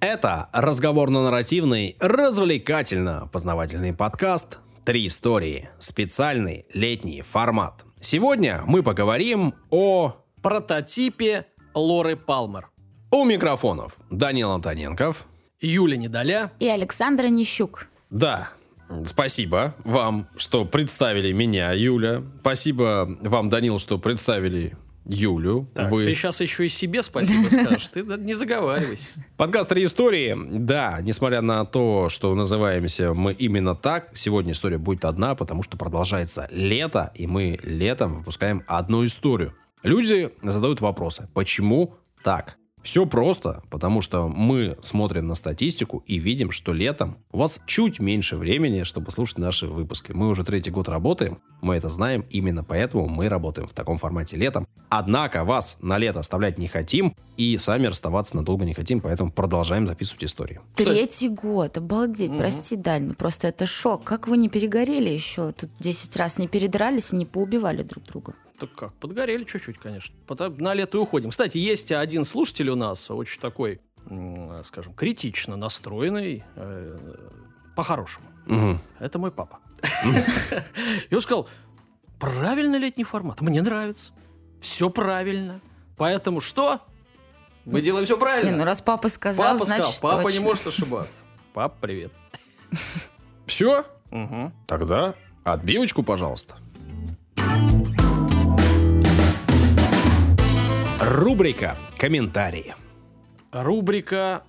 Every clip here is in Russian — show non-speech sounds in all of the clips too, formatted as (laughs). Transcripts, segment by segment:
Это разговорно-нарративный, развлекательно-познавательный подкаст «Три истории». Специальный летний формат. Сегодня мы поговорим о... Прототипе Лоры Палмер. У микрофонов Данил Антоненков. Юля Недоля. И Александра Нищук. Да, спасибо вам, что представили меня, Юля. Спасибо вам, Данил, что представили Юлю. Так, Вы- ты сейчас еще и себе спасибо скажешь. Ты не заговаривайся. Подкаст «Три истории». Да, несмотря на то, что называемся мы именно так, сегодня история будет одна, потому что продолжается лето, и мы летом выпускаем одну историю. Люди задают вопросы. Почему так? Все просто, потому что мы смотрим на статистику и видим, что летом у вас чуть меньше времени, чтобы слушать наши выпуски. Мы уже третий год работаем, мы это знаем, именно поэтому мы работаем в таком формате летом. Однако вас на лето оставлять не хотим и сами расставаться надолго не хотим, поэтому продолжаем записывать истории. Третий год, обалдеть, Мгм. прости, Даль, ну просто это шок. Как вы не перегорели еще? Тут 10 раз не передрались и не поубивали друг друга. Так как, подгорели чуть-чуть, конечно. Потом на лето и уходим. Кстати, есть один слушатель у нас, очень такой, м, скажем, критично настроенный, э, по-хорошему. Мгм. Это мой папа. И он сказал, правильный летний формат, мне нравится. Все правильно. Поэтому что? Мы делаем все Не, ну правильно. раз папа сказал, Папа значит сказал, папа не может ошибаться. Пап, привет. Все? Тогда отбивочку, пожалуйста. Рубрика «Комментарии». Рубрика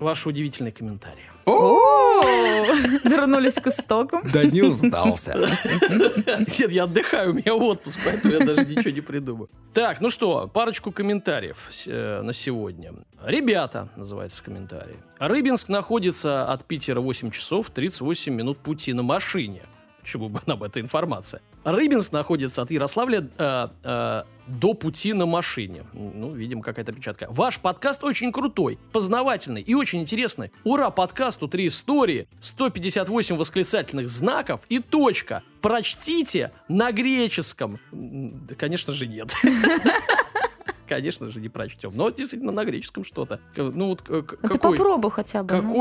«Ваши удивительные комментарии». О, (laughs) Вернулись к истокам. Данил сдался. (laughs) Нет, я отдыхаю, у меня отпуск, поэтому я даже ничего не придумаю. Так, ну что, парочку комментариев э, на сегодня. Ребята, называется комментарий. Рыбинск находится от Питера 8 часов 38 минут пути на машине. Почему бы нам эта информация? Рыбинск находится от Ярославля э, э, до пути на машине. Ну, видимо, какая-то печатка. Ваш подкаст очень крутой, познавательный и очень интересный. Ура подкасту «Три истории», 158 восклицательных знаков и точка. Прочтите на греческом. Да, конечно же, нет. (laughs) Конечно же, не прочтем. Но действительно на греческом что-то. Ну вот к- к- Ну ты какой... попробуй хотя бы. ну.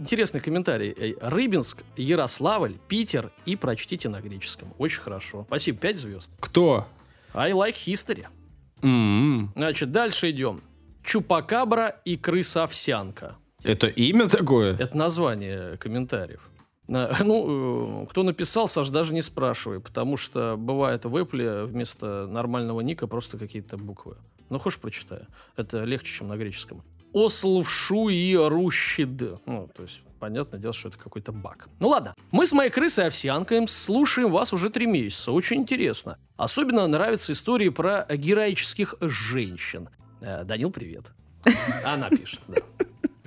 Интересный комментарий. Эй, Рыбинск, Ярославль, Питер и прочтите на греческом. Очень хорошо. Спасибо, 5 звезд. Кто? I like history. М-м. Значит, дальше идем. Чупакабра и крыса-овсянка. Это имя такое? Это название комментариев. (laughs) Ну, э, кто написал, Саш, даже не спрашивай, потому что бывает в Apple вместо нормального ника просто какие-то буквы. Ну, хочешь, прочитаю? Это легче, чем на греческом. Ословшу и рущид. Ну, то есть, понятное дело, что это какой-то баг. Ну ладно, мы с моей крысой овсянкой слушаем вас уже три месяца. Очень интересно. Особенно нравятся истории про героических женщин. Э, Данил, привет. Она пишет, да.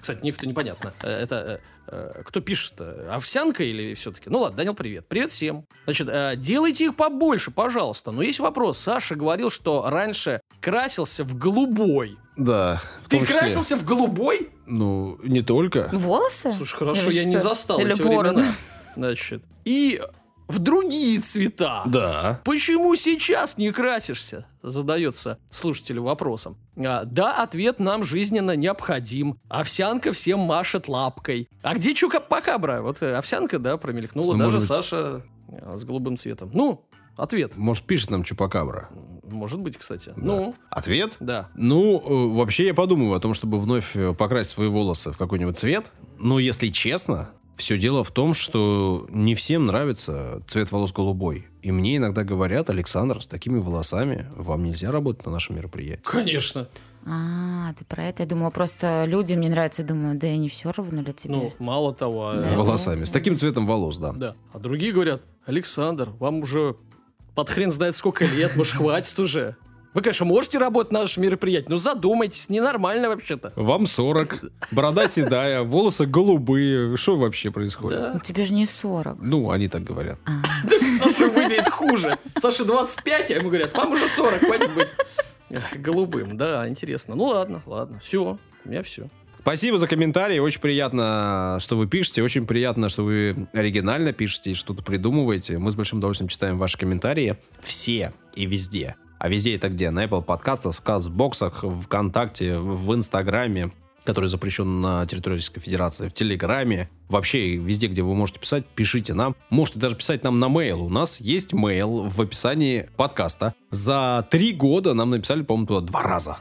Кстати, никто непонятно. Э, Это э, э, кто пишет? Овсянка или все-таки? Ну ладно, Данил, привет. Привет всем. Значит, делайте их побольше, пожалуйста. Но есть вопрос. Саша говорил, что раньше красился в голубой. Да, в Ты том числе. красился в голубой? Ну, не только. Волосы? Слушай, хорошо, Или я не застал Или эти бороду? времена. Значит, и в другие цвета. Да. Почему сейчас не красишься? Задается слушателю вопросом. А, да, ответ нам жизненно необходим. Овсянка всем машет лапкой. А где чупакабра? Вот э, овсянка, да, промелькнула. Ну, Даже может быть- Саша э, с голубым цветом. Ну, ответ. Может, пишет нам Чупакабра. Может быть, кстати. Да. Ну, Ответ? да. Ну, э, вообще я подумываю о том, чтобы вновь э, покрасить свои волосы в какой-нибудь цвет. Но если честно, все дело в том, что не всем нравится цвет волос голубой. И мне иногда говорят, Александр, с такими волосами вам нельзя работать на нашем мероприятии. Конечно. А, ты про это. Я думала, просто людям не нравится. Думаю, да и не все равно для тебя. Ну, мало того. а, Да. Волосами. С таким цветом волос, да. Да. А другие говорят, Александр, вам уже под хрен знает сколько лет, может, хватит уже. Вы, конечно, можете работать на нашем мероприятии, но задумайтесь, ненормально вообще-то. Вам 40, борода седая, волосы голубые. Что вообще происходит? Да. Ну, тебе же не 40. Ну, они так говорят. (laughs) Даже Саша выглядит хуже. Саша 25, а ему говорят, вам уже 40, хватит быть голубым. Да, интересно. Ну ладно, ладно, все, у меня все. Спасибо за комментарии. Очень приятно, что вы пишете. Очень приятно, что вы оригинально пишете и что-то придумываете. Мы с большим удовольствием читаем ваши комментарии. Все и везде. А везде это где? На Apple подкастах, в Казбоксах, ВКонтакте, в Инстаграме, который запрещен на территории Российской Федерации, в Телеграме, вообще везде, где вы можете писать, пишите нам. Можете даже писать нам на mail. У нас есть mail в описании подкаста. За три года нам написали, по-моему, туда два раза.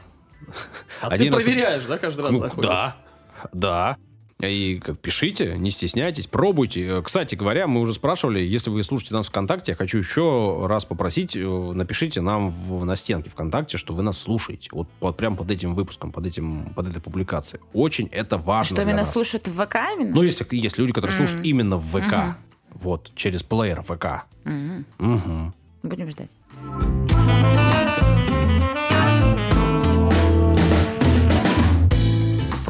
А ты проверяешь, да, каждый раз Ну, заходишь? Да, да. И как, пишите, не стесняйтесь, пробуйте. Э, Кстати говоря, мы уже спрашивали, если вы слушаете нас ВКонтакте, я хочу еще раз попросить, э, напишите нам в, на стенке ВКонтакте, что вы нас слушаете. Вот, вот прям под этим выпуском, под, этим, под этой публикацией. Очень это важно Что именно нас. слушают в ВК именно? Ну, если есть люди, которые Мгм. слушают именно в ВК, Мгм. вот, через плеер ВК. Мгм. Мгм. Будем ждать.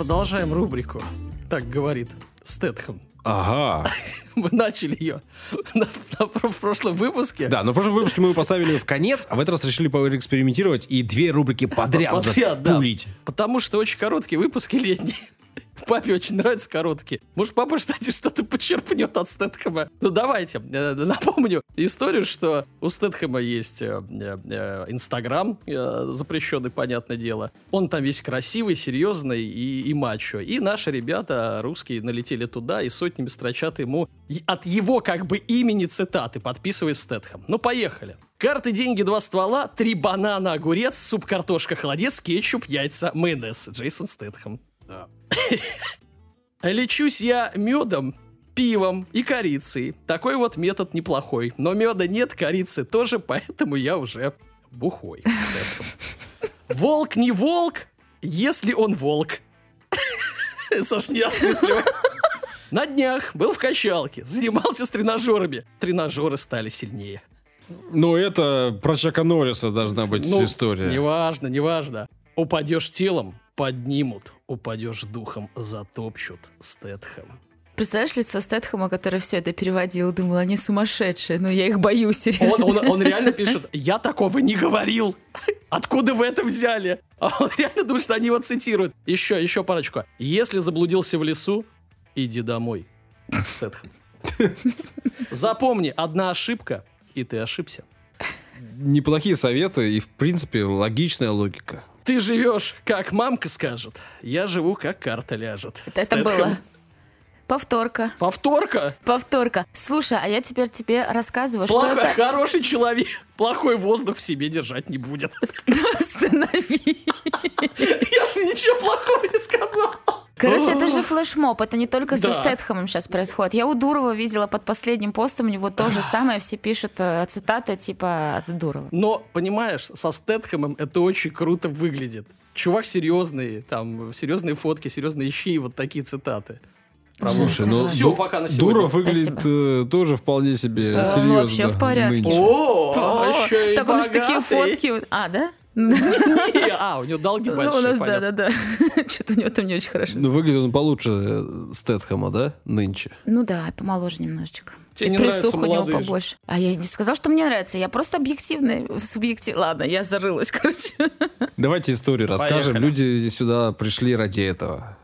Продолжаем рубрику. Так говорит Стэтхэм. Ага. (laughs) Мы начали ее на- на- в прошлом выпуске. Да, но в прошлом выпуске мы ее поставили в конец, а в этот раз решили поэкспериментировать и две рубрики подряд, Подряд, да. запулить. Потому что очень короткие выпуски летние. Папе очень нравятся короткие. Может, папа, кстати, что-то почерпнет от Стэтхэма. Ну, давайте. э, Напомню историю, что у Стэтхэма есть э, э, Инстаграм, запрещенный, понятное дело. Он там весь красивый, серьезный и, и мачо. И наши ребята, русские, налетели туда и сотнями строчат ему от его как бы имени цитаты, подписывая Стэтхэм. Ну, поехали. Карты, деньги, два ствола, три банана, огурец, суп, картошка, холодец, кетчуп, яйца, майонез. Джейсон Стэтхэм. (laughs) Лечусь я медом, пивом и корицей. Такой вот метод неплохой. Но меда нет, корицы тоже, поэтому я уже бухой. (laughs) Волк не волк, если он волк. (laughs) Саш, не осмыслю. На днях был в качалке, занимался с тренажерами. Тренажеры стали сильнее. Ну, это про Чака Норриса должна быть Ну, история. Неважно, неважно. Упадешь телом, поднимут. Упадешь духом, затопчут. Стэтхэм. Представляешь лицо Стэтхэма, который все это переводил, думал, они сумасшедшие, но я их боюсь. реально. Он, он- он реально пишет, я такого не говорил. Откуда вы это взяли? А он реально думает, что они его цитируют. Еще, еще парочку. Если заблудился в лесу, иди домой. Стэтхэм. Запомни, одна ошибка, и ты ошибся. Неплохие советы и, в принципе, логичная логика. Ты живешь, как мамка скажет. Я живу, как карта ляжет. Это Стэтхэм. было. Повторка. Повторка. Повторка. Слушай, а я теперь тебе рассказываю, что Плохой, это... хороший человек. Плохой воздух в себе держать не будет. (laughs) Останови. Я же ничего плохого не сказал. Короче, это же флешмоб, это не только со. Стэтхэмом сейчас происходит. Я у Дурова видела под последним постом, у него то же самое, все пишут э, цитаты типа от Дурова. Но, понимаешь, со Стэтхэмом это очень круто выглядит. Чувак серьезный, там, серьезные фотки, серьезные щи и вот такие цитаты. Слушай, ну, Всё, Ду- пока на сегодня. Дуров выглядит э, тоже вполне себе Э, серьезно. ну, вообще в порядке. О, О, еще и так он же такие фотки. А, да? (laughs) Не, А, у него долги Ну, большие, да, понятно. да, да. Что-то у него там не очень хорошо. Ну, выглядит он получше э, Стэтхэма, да, нынче? Ну да, помоложе немножечко. Тебе не нравятся присух у него побольше. А я не сказал, что мне нравится. Я просто объективный, субъектив. Ладно, я зарылась, (laughs) короче. Давайте историю расскажем. Люди сюда пришли ради этого.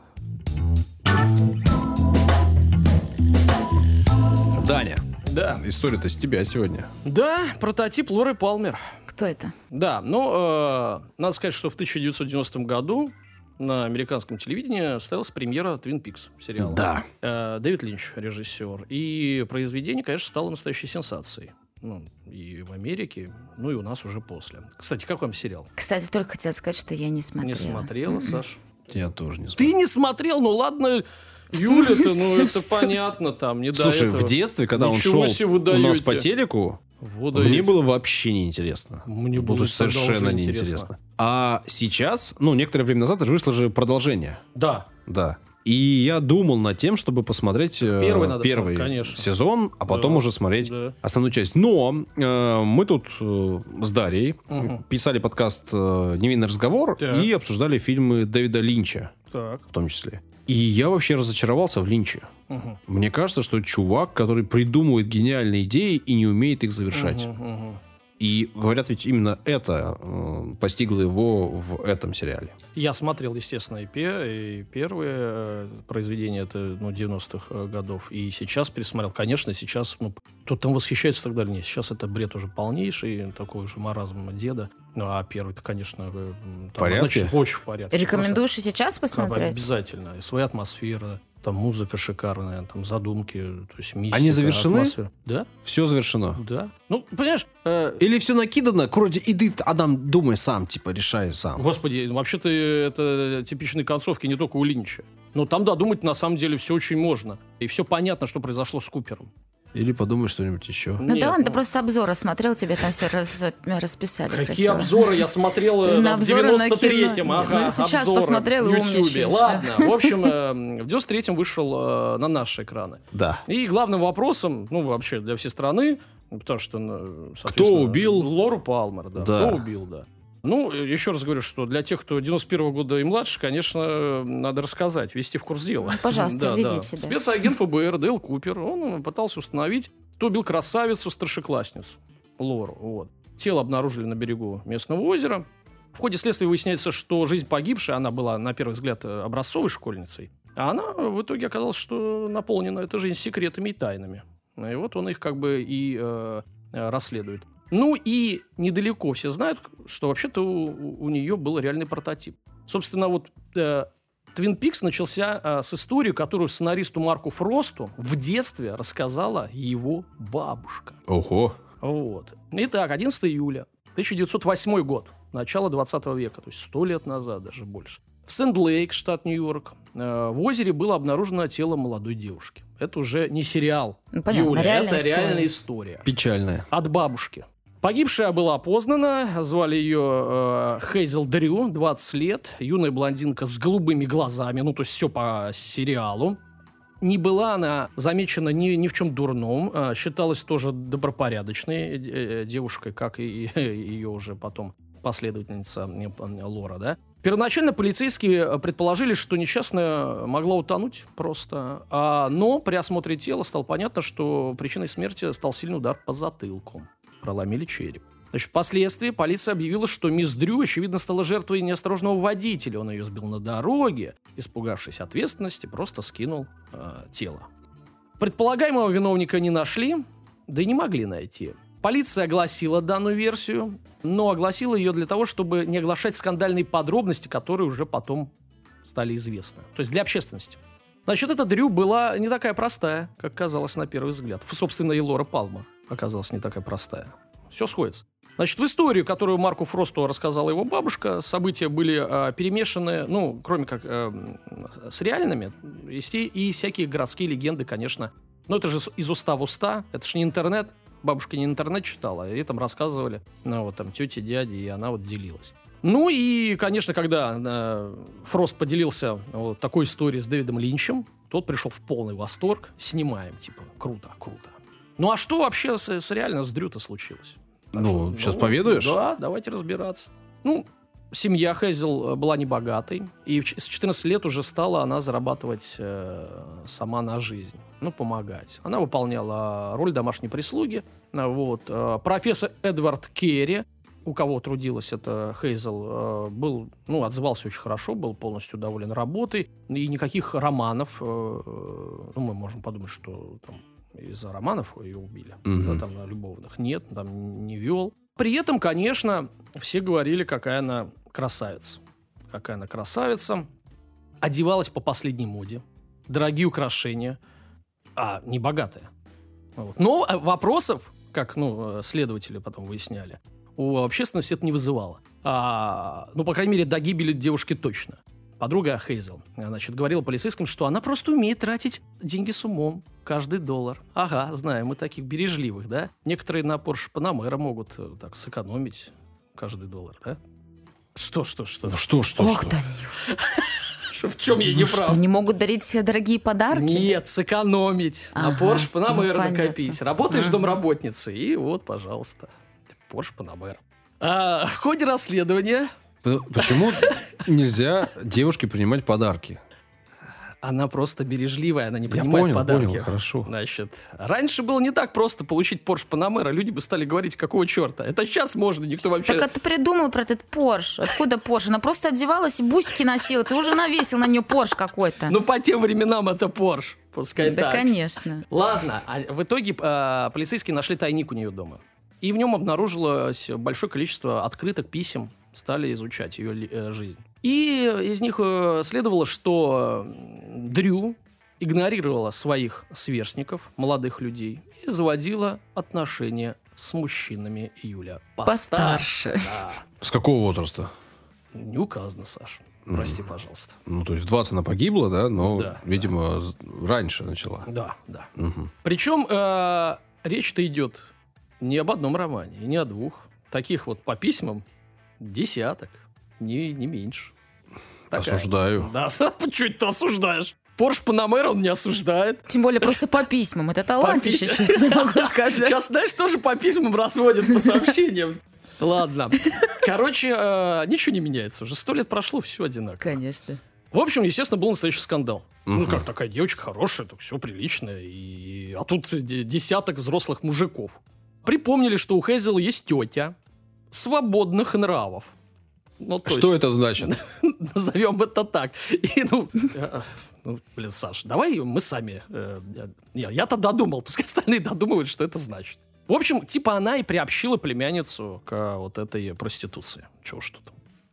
Даня, Да. история-то с тебя сегодня. Да, прототип Лоры Палмер. Кто это? Да, ну, э, надо сказать, что в 1990 году на американском телевидении состоялась премьера Twin Peaks сериала. Да. Э, Дэвид Линч, режиссер. И произведение, конечно, стало настоящей сенсацией. Ну, и в Америке, ну и у нас уже после. Кстати, как вам сериал? Кстати, только хотела сказать, что я не смотрела. Не смотрела, Саш? Я тоже не Ты смотрел. не смотрел? Ну ладно, Юля-то, ну это понятно, там, не до Слушай, этого. в детстве, когда Ничего он себе шел у нас по телеку, Вот мне даете. было вообще неинтересно. Мне было тогда совершенно неинтересно. интересно. А сейчас, ну, некоторое время назад же вышло же продолжение. Да, Да. И я думал над тем, чтобы посмотреть э, Первый надо первый смотреть, конечно. сезон, а потом Да, уже смотреть да. основную часть. Но э, мы тут э, с Дарьей Мгм. писали подкаст э, «Невинный разговор» Так. и обсуждали фильмы Дэвида Линча так. в том числе. И я вообще разочаровался в Линче. Мгм. Мне кажется, что чувак, который придумывает гениальные идеи и не умеет их завершать. Мгм, мгм. И говорят, ведь именно это э, постигло его в этом сериале. Я смотрел, естественно, и, пе- и первые э, произведения это, ну, 90-х э, годов, и сейчас пересмотрел. Конечно, сейчас, ну, тут там восхищается и так далее. Нет, сейчас это бред уже полнейший, такой уже маразм деда. Ну, а первый-то, конечно, э, там, порядке? значит, очень в порядке. Рекомендуешь и сейчас Просто, как бы, посмотреть? Обязательно. И своя атмосфера, там музыка шикарная, там задумки, то есть мистика, Они завершены? атмосфера. Да, Все завершено. да. Ну, понимаешь, э, Или все накидано, вроде иди, Адам, думай сам, типа, решай сам. Господи, вообще-то это типичные концовки не только у Линча. Но там додумать на самом деле все очень можно. И все понятно, что произошло с Купером. Или подумай что-нибудь еще. Ну Нет, да ладно, ну, ты просто обзоры смотрел, тебе там все расписали Какие красиво. обзоры я смотрел э, На в обзоры на 93-м, кино. ага, Ну, сейчас обзоры посмотрел и в Ютьюбе. Ладно, в общем, э, в 93-м вышел э, на наши экраны. Да. И главным вопросом, ну, вообще для всей страны, потому что, ну, соответственно, убил? Лору Палмер, да. Да. Кто убил, да. Ну, еще раз говорю, что для тех, кто 91 года и младше, конечно, надо рассказать, ввести в курс дела. Ну, пожалуйста, (laughs) Да, введите, да. Спецагент ФБР Дейл Купер, он пытался установить, кто убил красавицу, старшеклассницу Лору. Вот. Тело обнаружили на берегу местного озера. В ходе следствия выясняется, что жизнь погибшей, она была, на первый взгляд, образцовой школьницей, а она в итоге оказалась, что наполнена эта жизнь секретами и тайнами. И вот он их как бы и э, э, расследует. Ну и недалеко все знают, что вообще-то у, у нее был реальный прототип. Собственно, вот э, Твин Пикс начался э, с истории, которую сценаристу Марку Фросту в детстве рассказала его бабушка. Ого. Вот. Итак, 11 июля 1908 год, начало 20 века, то есть 100 лет назад, даже больше. В Сент-Лейк, штат Нью-Йорк, э, в озере было обнаружено тело молодой девушки. Это уже не сериал, Ну, понятно, Юля, реальная это история. реальная история. Печальная. От бабушки. Погибшая была опознана, звали ее э, Хейзел Дрю, 20 лет, юная блондинка с голубыми глазами, ну, то есть все по сериалу. Не была она замечена ни, ни в чем дурном, э, считалась тоже добропорядочной э, девушкой, как и (laughs) ее уже потом последовательница э, Лора, да. Первоначально полицейские э, предположили, что несчастная могла утонуть просто, а, но при осмотре тела стало понятно, что причиной смерти стал сильный удар по затылку. Проломили череп. Значит, впоследствии полиция объявила, что мисс Дрю, очевидно, стала жертвой неосторожного водителя. Он ее сбил на дороге, испугавшись ответственности, просто скинул э, тело. Предполагаемого виновника не нашли, да и не могли найти. Полиция огласила данную версию, но огласила ее для того, чтобы не оглашать скандальные подробности, которые уже потом стали известны. То есть для общественности. Значит, эта Дрю была не такая простая, как казалось на первый взгляд. Собственно, и Лора Палма оказалась не такая простая. Все сходится. Значит, в историю, которую Марку Фросту рассказала его бабушка, события были э, перемешаны, ну, кроме как э, с реальными, и, и всякие городские легенды, конечно. Но это же из уста в уста, это же не интернет. Бабушка не интернет читала, и там рассказывали, ну, вот там тети, дяди, и она вот делилась. Ну и, конечно, когда э, Фрост поделился вот такой историей с Дэвидом Линчем, тот пришел в полный восторг. Снимаем, типа, круто, круто. Ну а что вообще с, с реально с Дрю-то случилось? Так Ну, что, сейчас поведаешь? Да, давайте разбираться. Ну, семья Хейзел э, была небогатой, и с 14 лет уже стала она зарабатывать э, сама на жизнь, ну, помогать. Она выполняла роль домашней прислуги. А, Вот. э, Профессор Эдвард Керри, у кого трудилась эта Хейзел, э, был, ну, отзывался очень хорошо, был полностью доволен работой, и никаких романов, э, э, ну, мы можем подумать, что там из-за романов ее убили, Мгм. да, там на любовных. Нет, там не вел. При этом, конечно, все говорили, какая она красавица. Какая она красавица. Одевалась по последней моде. Дорогие украшения. А не богатая. Вот. Но э, вопросов, как ну, э, следователи потом выясняли, у общественности это не вызывало. А, ну, по крайней мере, до гибели девушки точно. Подруга Хейзел, значит, говорила полицейским, что она просто умеет тратить деньги с умом. Каждый доллар. Ага, знаем, мы таких бережливых, да? Некоторые на Porsche Panamera могут э, так сэкономить каждый доллар, да? Что, что, что? Ну что, что, Ох, что? Данил. В чем я не Ну что, прав? не могут дарить себе дорогие подарки? Нет, сэкономить. На Porsche Panamera ну, понятно. накопить. Работаешь домработницей, и вот, пожалуйста, Porsche Panamera. А, в ходе расследования Почему нельзя девушке принимать подарки? Она просто бережливая, она не Я принимает понял, подарки. понял, хорошо. Значит, раньше было не так просто получить Porsche Panamera, люди бы стали говорить, какого черта. Это сейчас можно, никто вообще... Так а ты придумал про этот Порш. Откуда Порш? Она просто одевалась и бусики носила. Ты уже навесил на нее Порш какой-то. Ну, по тем временам это Porsche. Пускай да, так. конечно. Ладно, а в итоге э, полицейские нашли тайник у нее дома. И в нем обнаружилось большое количество открыток, писем. Стали изучать ее э, жизнь. И из них э, следовало, что Дрю игнорировала своих сверстников, молодых людей, и заводила отношения с мужчинами Юля. Постарше. Да. С какого возраста? Не указано, Саш. Прости, пожалуйста. Ну, то есть в 20 она погибла, да, но, Да, видимо, з- раньше начала. Да, да. Мгм. Причем э, речь-то идет не об одном романе, не о двух. Таких вот по письмам десяток, не, не меньше. Такая. Осуждаю. Да, (laughs) чуть ты осуждаешь? Порш Панамера он не осуждает. Тем более просто по письмам. Это талантище, что я тебе могу (laughs) сказать. Сейчас, знаешь, тоже по письмам разводят, по сообщениям. Ладно. Короче, э, ничего не меняется. Уже сто лет прошло, все одинаково. Конечно. В общем, естественно, был настоящий скандал. Ну, как такая девочка хорошая, так все прилично. И... А тут де- десяток взрослых мужиков. Припомнили, что у Хейзел есть тетя свободных нравов. Ну, то Что есть, это значит? (laughs) Назовем это так. И, ну, э, ну, блин, Саш, давай мы сами. э, не, я-то додумал, пускай остальные додумывают, что это значит. В общем, типа она и приобщила племянницу к э, вот этой проституции. Чего ж тут?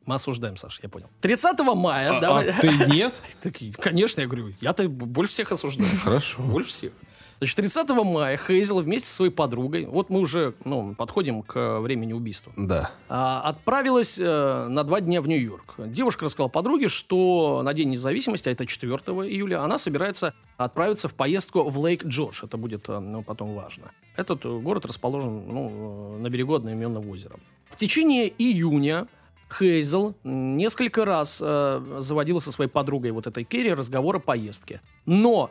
Мы осуждаем, Саш, я понял. 30 мая... А- давай- а ты нет? (laughs) Конечно, я говорю, я-то больше всех осуждаю. Хорошо. Больше всех. Значит, 30 мая Хейзел вместе со своей подругой, вот мы уже ну, подходим к э, времени убийства, Да. а, отправилась э, на два дня в Нью-Йорк. Девушка рассказала подруге, что на День независимости, а это 4 июля, она собирается отправиться в поездку в Лейк-Джордж. Это будет э, ну, потом важно. Этот город расположен ну, на берегу одноименного озера. В течение июня Хейзел несколько раз э, заводила со своей подругой вот этой Керри разговор о поездке. Но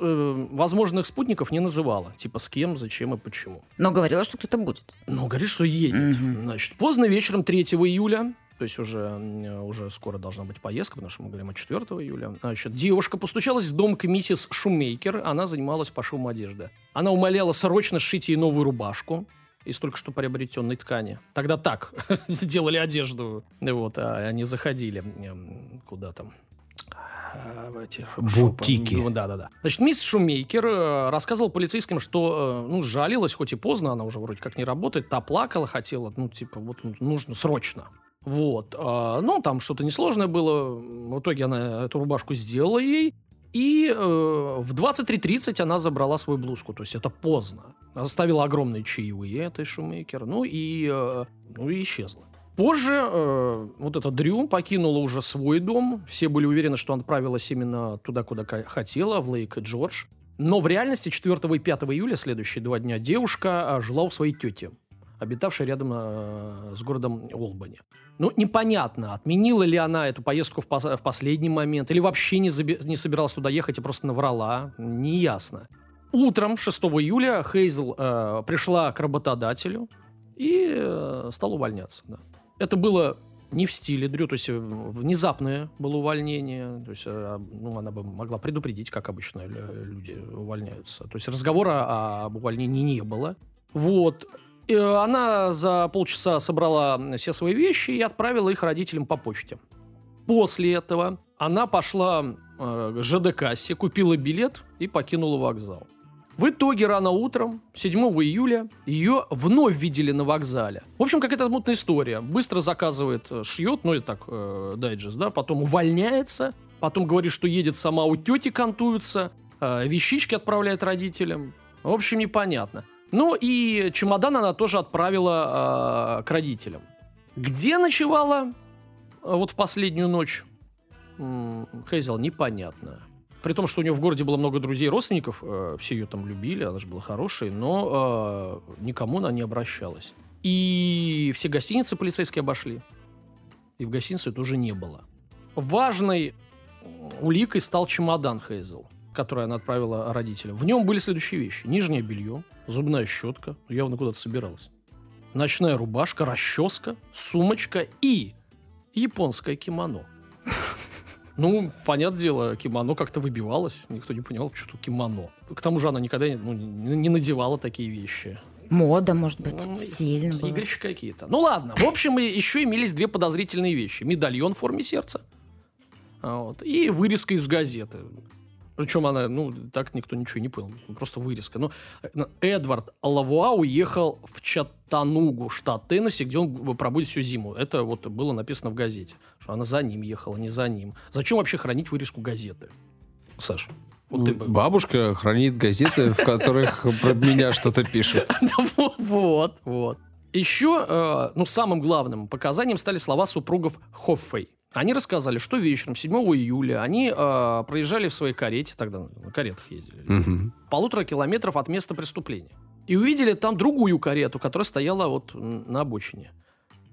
возможных спутников не называла. Типа с кем, зачем и почему. Но говорила, что кто-то будет. Ну, говорит, что едет. Мгм. Значит, поздно вечером 3 июля, то есть уже, м, уже скоро должна быть поездка, потому что мы говорим о 4 июля. Значит, девушка постучалась в дом к миссис Шумейкер, она занималась пошивом одежды. Она умоляла срочно сшить ей новую рубашку из только что приобретенной ткани. Тогда так (laughs) делали одежду, вот, а они заходили м, куда там эти Бутики. шопы. Да, да, да. Значит, мисс Шумейкер э, рассказывала полицейским, что, э, ну, жалилась, хоть и поздно, она уже вроде как не работает, та плакала, хотела, ну, типа, вот нужно срочно. Вот. ну, там что-то несложное было. В итоге она эту рубашку сделала ей. И э, в 23.30 она забрала свою блузку. То есть это поздно. Оставила огромные чаевые этой шумейкер. Ну и, э, ну и исчезла. Позже э, вот эта Дрю покинула уже свой дом. Все были уверены, что отправилась именно туда, куда хотела, в Лейк Джордж. Но в реальности 4 и 5 июля, следующие два дня, девушка а, жила у своей тети, обитавшей рядом э, с городом Олбани. Ну, непонятно, отменила ли она эту поездку в, пос- в последний момент, или вообще не, не собиралась туда ехать и просто наврала, неясно. Утром 6 июля Хейзл э, пришла к работодателю и э, стала увольняться. да. Это было не в стиле Дрю, то есть э, внезапное было увольнение, то есть э, ну, она бы могла предупредить, как обычно лю- люди увольняются. То есть разговора об увольнении не было. Вот. И она за полчаса собрала все свои вещи и отправила их родителям по почте. После этого она пошла э, к ЖД-кассе, купила билет и покинула вокзал. В итоге рано утром, 7 июля, ее вновь видели на вокзале. В общем, какая-то мутная история. Быстро заказывает, э, шьет, ну и так, э, дайджест, да, потом увольняется, потом говорит, что едет сама у тети кантуется, э, вещички отправляет родителям. В общем, непонятно. Ну и чемодан она тоже отправила э, к родителям. Где ночевала э, вот в последнюю ночь? Хейзел, непонятно. При том, что у нее в городе было много друзей и родственников, э, все ее там любили, она же была хорошей, но э, никому она не обращалась. И все гостиницы полицейские обошли. И в гостинице тоже не было. Важной уликой стал чемодан Хейзел, который она отправила родителям. В нем были следующие вещи. Нижнее белье, зубная щетка, ну, явно куда-то собиралась. Ночная рубашка, расческа, сумочка и японское кимоно. Ну, понятное дело, кимоно как-то выбивалось. Никто не понимал, что тут кимоно. К тому же она никогда не, ну, не надевала такие вещи. Мода, может быть, Ну, стильно было. Игрища какие-то. Ну ладно. В общем, еще имелись две подозрительные вещи. Медальон в форме сердца. А Вот. И вырезка из газеты. Причем она, ну, так никто ничего не понял. Просто вырезка. Ну, э, Эдвард Лавуа уехал в Чаттанугу, штат Теннесси, где он пробудет всю зиму. Это вот было написано в газете. Что она за ним ехала, не за ним. Зачем вообще хранить вырезку газеты? Саш, вот ты бы... Бабушка хранит газеты, в которых про меня что-то пишут. (laughs) Вот, вот. Еще, э, ну, самым главным показанием стали слова супругов Хоффей. Они рассказали, что вечером 7 июля они э, проезжали в своей карете, тогда на каретах ездили, Мгм. полутора километров от места преступления. И увидели там другую карету, которая стояла вот на обочине.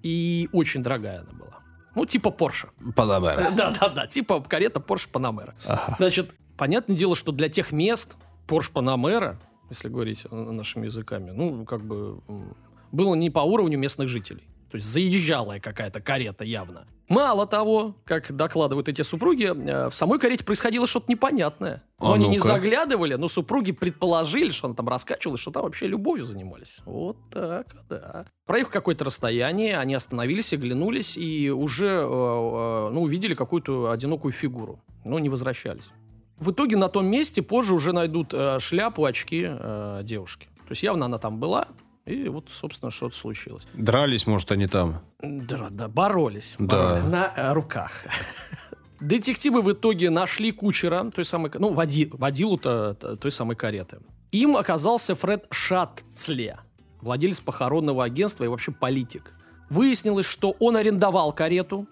И очень дорогая она была. Ну, типа Порше. Панамера. Да-да-да, типа карета Porsche Panamera. Ага. Значит, понятное дело, что для тех мест Porsche Panamera, если говорить э, нашими языками, ну, как бы было не по уровню местных жителей. То есть заезжалая какая-то карета явно. Мало того, как докладывают эти супруги, э, в самой карете происходило что-то непонятное. Но А они не ну-ка. заглядывали, но супруги предположили, что она там раскачивалась, что там вообще любовью занимались. Вот так, да. Проехав какое-то расстояние, они остановились, оглянулись и уже э, э, ну, увидели какую-то одинокую фигуру. Но не возвращались. В итоге на том месте позже уже найдут шляпу, очки девушки. То есть явно она там была, и вот, собственно, что-то случилось. Дрались, может, они там. Да, да, боролись. Да. боролись на э, руках. (laughs) Детективы в итоге нашли кучера, той самой, ну, води, водилу-то той самой кареты. Им оказался Фред Шатцле, владелец похоронного агентства и вообще политик. Выяснилось, что он арендовал карету,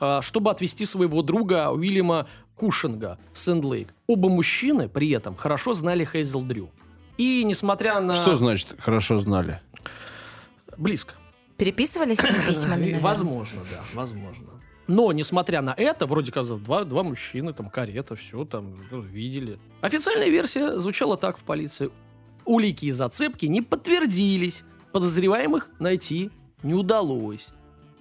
а, чтобы отвезти своего друга Уильяма Кушинга в Сент-Лейк. Оба мужчины при этом хорошо знали Хейзел Дрю. И несмотря на... Что значит хорошо знали? Близко. Переписывались с ним письмами, наверное? Возможно, да, возможно. Но, несмотря на это, вроде казалось, два, два мужчины, там, карета, все там ну, видели. Официальная версия звучала так в полиции. Улики и зацепки не подтвердились. Подозреваемых найти не удалось.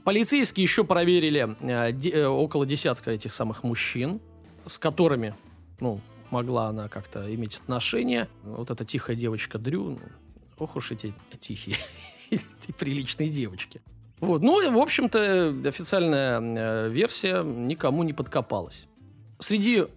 Полицейские еще проверили э, де- э, около десятка этих самых мужчин, с которыми, ну, могла она как-то иметь отношение. Вот эта тихая девочка Дрю, ну, ох уж эти тихие, (laughs) эти приличные девочки. Вот, ну, в общем-то, официальная э, версия никому не подкопалась. Среди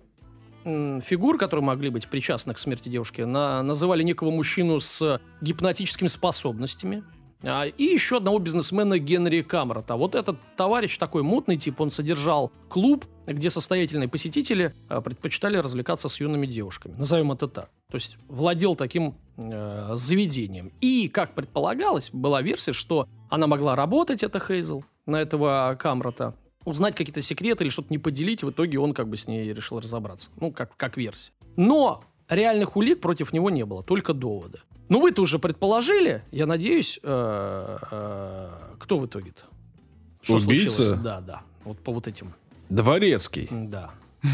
фигур, которые могли быть причастны к смерти девушки, на- называли некого мужчину с гипнотическими способностями, и еще одного бизнесмена Генри Камрота. Вот этот товарищ такой мутный тип, он содержал клуб, где состоятельные посетители а, предпочитали развлекаться с юными девушками. Назовем это так. То есть владел таким э, заведением. И, как предполагалось, была версия, что она могла работать, это Хейзел, на этого Камрота, узнать какие-то секреты или что-то не поделить. В итоге он как бы с ней решил разобраться. Ну, как, как версия. Но реальных улик против него не было, только доводы. Ну, вы-то уже предположили, я надеюсь, э, э, кто в итоге-то? Что Убийца? случилось? Да, да. Вот по вот этим. Дворецкий. Да. (laughs)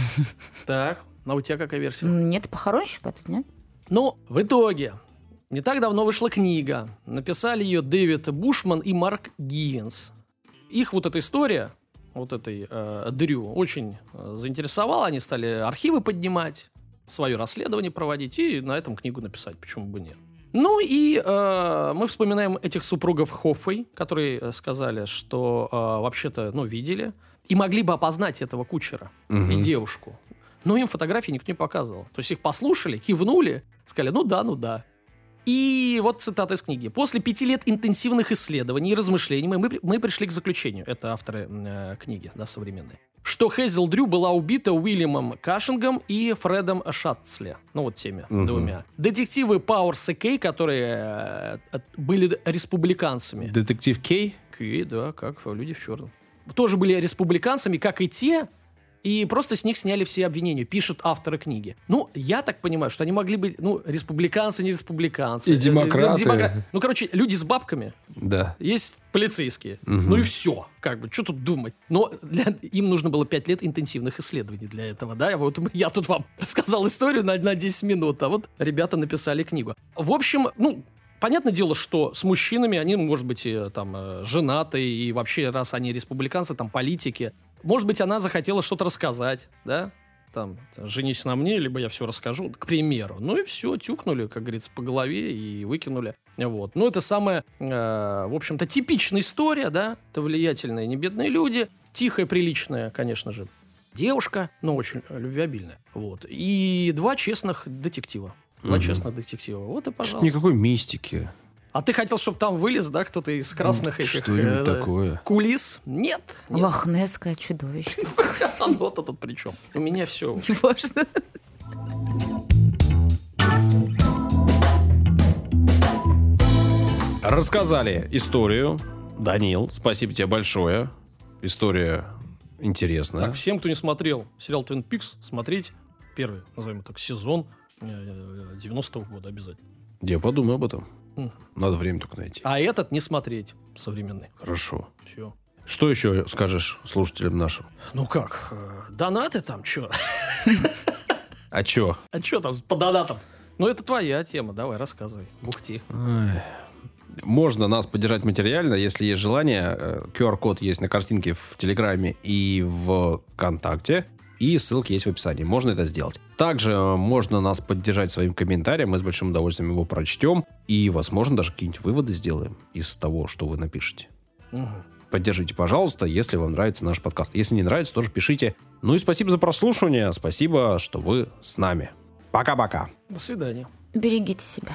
Так, а у тебя какая версия? Нет, похоронщик этот, нет? Ну, в итоге, не так давно вышла книга. Написали ее Дэвид Бушман и Марк Гивенс. Их вот эта история, вот этой э, Дрю, очень э, заинтересовала. Они стали архивы поднимать, свое расследование проводить и на этом книгу написать. Почему бы нет? Ну и э, мы вспоминаем этих супругов Хоффей, которые э, сказали, что э, вообще-то, ну, видели и могли бы опознать этого кучера и Мгм. девушку. Но им фотографии никто не показывал. То есть их послушали, кивнули, сказали, ну да, ну да. И вот цитата из книги. «После пяти лет интенсивных исследований и размышлений мы, мы пришли к заключению». Это авторы э, книги, да, современные. Что Хейзел Дрю была убита Уильямом Кашингом и Фредом Шатцле. Ну, вот теми Мгм. двумя. Детективы Пауэрс и Кей, которые э, были республиканцами. Детектив Кей? Кей, да, как люди в черном. Тоже были республиканцами, как и те, и просто с них сняли все обвинения, пишут авторы книги. Ну, я так понимаю, что они могли быть, ну, республиканцы, не республиканцы. И демократы. Э, демокра- Ну, короче, люди с бабками, Да. есть полицейские. Мгм. Ну и все, как бы, что тут думать. Но для- им нужно было 5 лет интенсивных исследований для этого, да? Вот я тут вам (laughs) рассказал историю на, на 10 минут, а вот ребята написали книгу. В общем, ну, Понятное дело, что с мужчинами они, может быть, и, там, э, женаты, и вообще, раз они республиканцы, там, политики, Может быть, она захотела что-то рассказать, да? Там, женись на мне, либо я все расскажу, к примеру. Ну и все, тюкнули, как говорится, по голове и выкинули. Вот. Ну, это самая, э, в общем-то, типичная история, да? Это влиятельные, не бедные люди. Тихая, приличная, конечно же, девушка, но очень любвеобильная. Вот. И два честных детектива. Два Мгм. честных детектива. Вот и Что-то пожалуйста. никакой мистики. А ты хотел, чтобы там вылез, да, кто-то из красных этих... Что-нибудь э, такое. Кулис? Нет. нет. Лохнесское чудовище. (laughs) Вот тут при чем? У меня все. Неважно. Рассказали историю. Данил, спасибо тебе большое. История интересная. Так, всем, кто не смотрел сериал Twin Peaks, смотреть первый, назовем его так, сезон э, 90-го года обязательно. Я подумаю об этом. Надо время только найти. А этот не смотреть, современный. Хорошо. Все. Что еще скажешь слушателям нашим? Ну как, э, донаты там, что? А чё? А что там по донатам? Ну, это твоя тема, давай, рассказывай. Бухти. Можно нас поддержать материально, если есть желание. Э, QR-код есть на картинке в Телеграме и в ВКонтакте. И ссылки есть в описании. Можно это сделать. Также э, можно нас поддержать своим комментарием. Мы с большим удовольствием его прочтем. И, возможно, даже какие-нибудь выводы сделаем из того, что вы напишете. Мгм. Поддержите, пожалуйста, если вам нравится наш подкаст. Если не нравится, тоже пишите. Ну и спасибо за прослушивание. Спасибо, что вы с нами. Пока-пока. До свидания. Берегите себя.